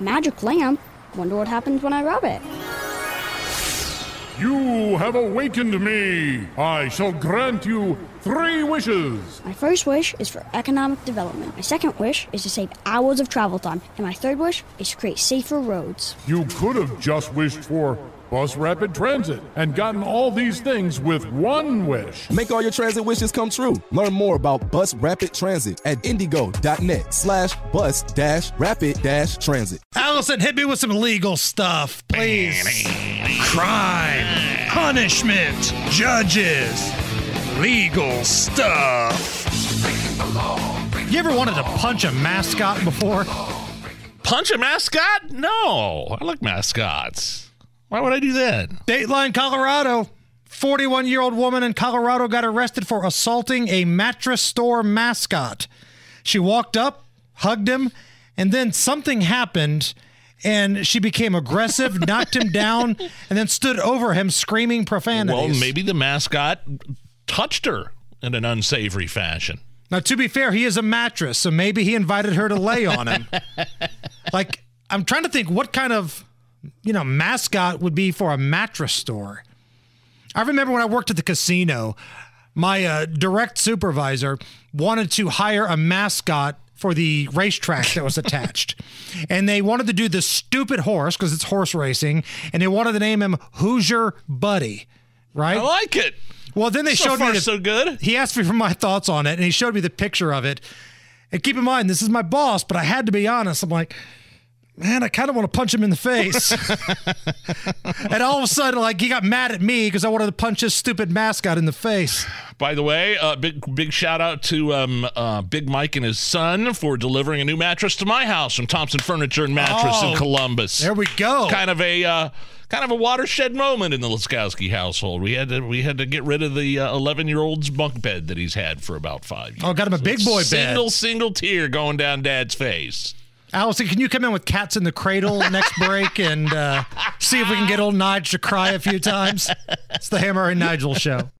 Magic lamp? Wonder what happens when I rub it. You have awakened me. I shall grant you three wishes. My first wish is for economic development. My second wish is to save hours of travel time. And my third wish is to create safer roads. You could have just wished for bus rapid transit and gotten all these things with one wish. Make all your transit wishes come true. Learn more about Bus Rapid Transit at indygo.net slash bus dash rapid dash transit. Allison, hit me with some legal stuff, please. Crime, punishment, judges, legal stuff. You ever wanted to punch a mascot before? Punch a mascot? No, I like mascots. Why would I do that? Dateline, Colorado. 41 year old woman in Colorado got arrested for assaulting a mattress store mascot. She walked up, hugged him, and then something happened and she became aggressive, knocked him down, and then stood over him screaming profanities. Well, maybe the mascot touched her in an unsavory fashion. Now, to be fair, he is a mattress, so maybe he invited her to lay on him. like, I'm trying to think what kind of, you know, mascot would be for a mattress store. I remember when I worked at the casino, my uh, direct supervisor wanted to hire a mascot for the racetrack that was attached. and they wanted to do this stupid horse because it's horse racing, and they wanted to name him Hoosier Buddy, right? I like it. Well, then they So showed far, me the, so good. He asked me for my thoughts on it, and he showed me the picture of it. And keep in mind, this is my boss, but I had to be honest. I'm like, man, I kind of want to punch him in the face. and all of a sudden, like, he got mad at me because I wanted to punch his stupid mascot in the face. By the way, uh, big big shout out to um, uh, Big Mike and his son for delivering a new mattress to my house from Thompson Furniture and Mattress Oh, in Columbus. There we go. kind of a uh, kind of a watershed moment in the Laskowski household. We had to we had to get rid of the eleven year old's bunk bed that he's had for about five years. Oh, got him a big boy bed. Single single tear going down Dad's face. Allison, can you come in with cats in the cradle next break and uh, see if we can get old Nige to cry a few times? It's the Hammer and Nigel show.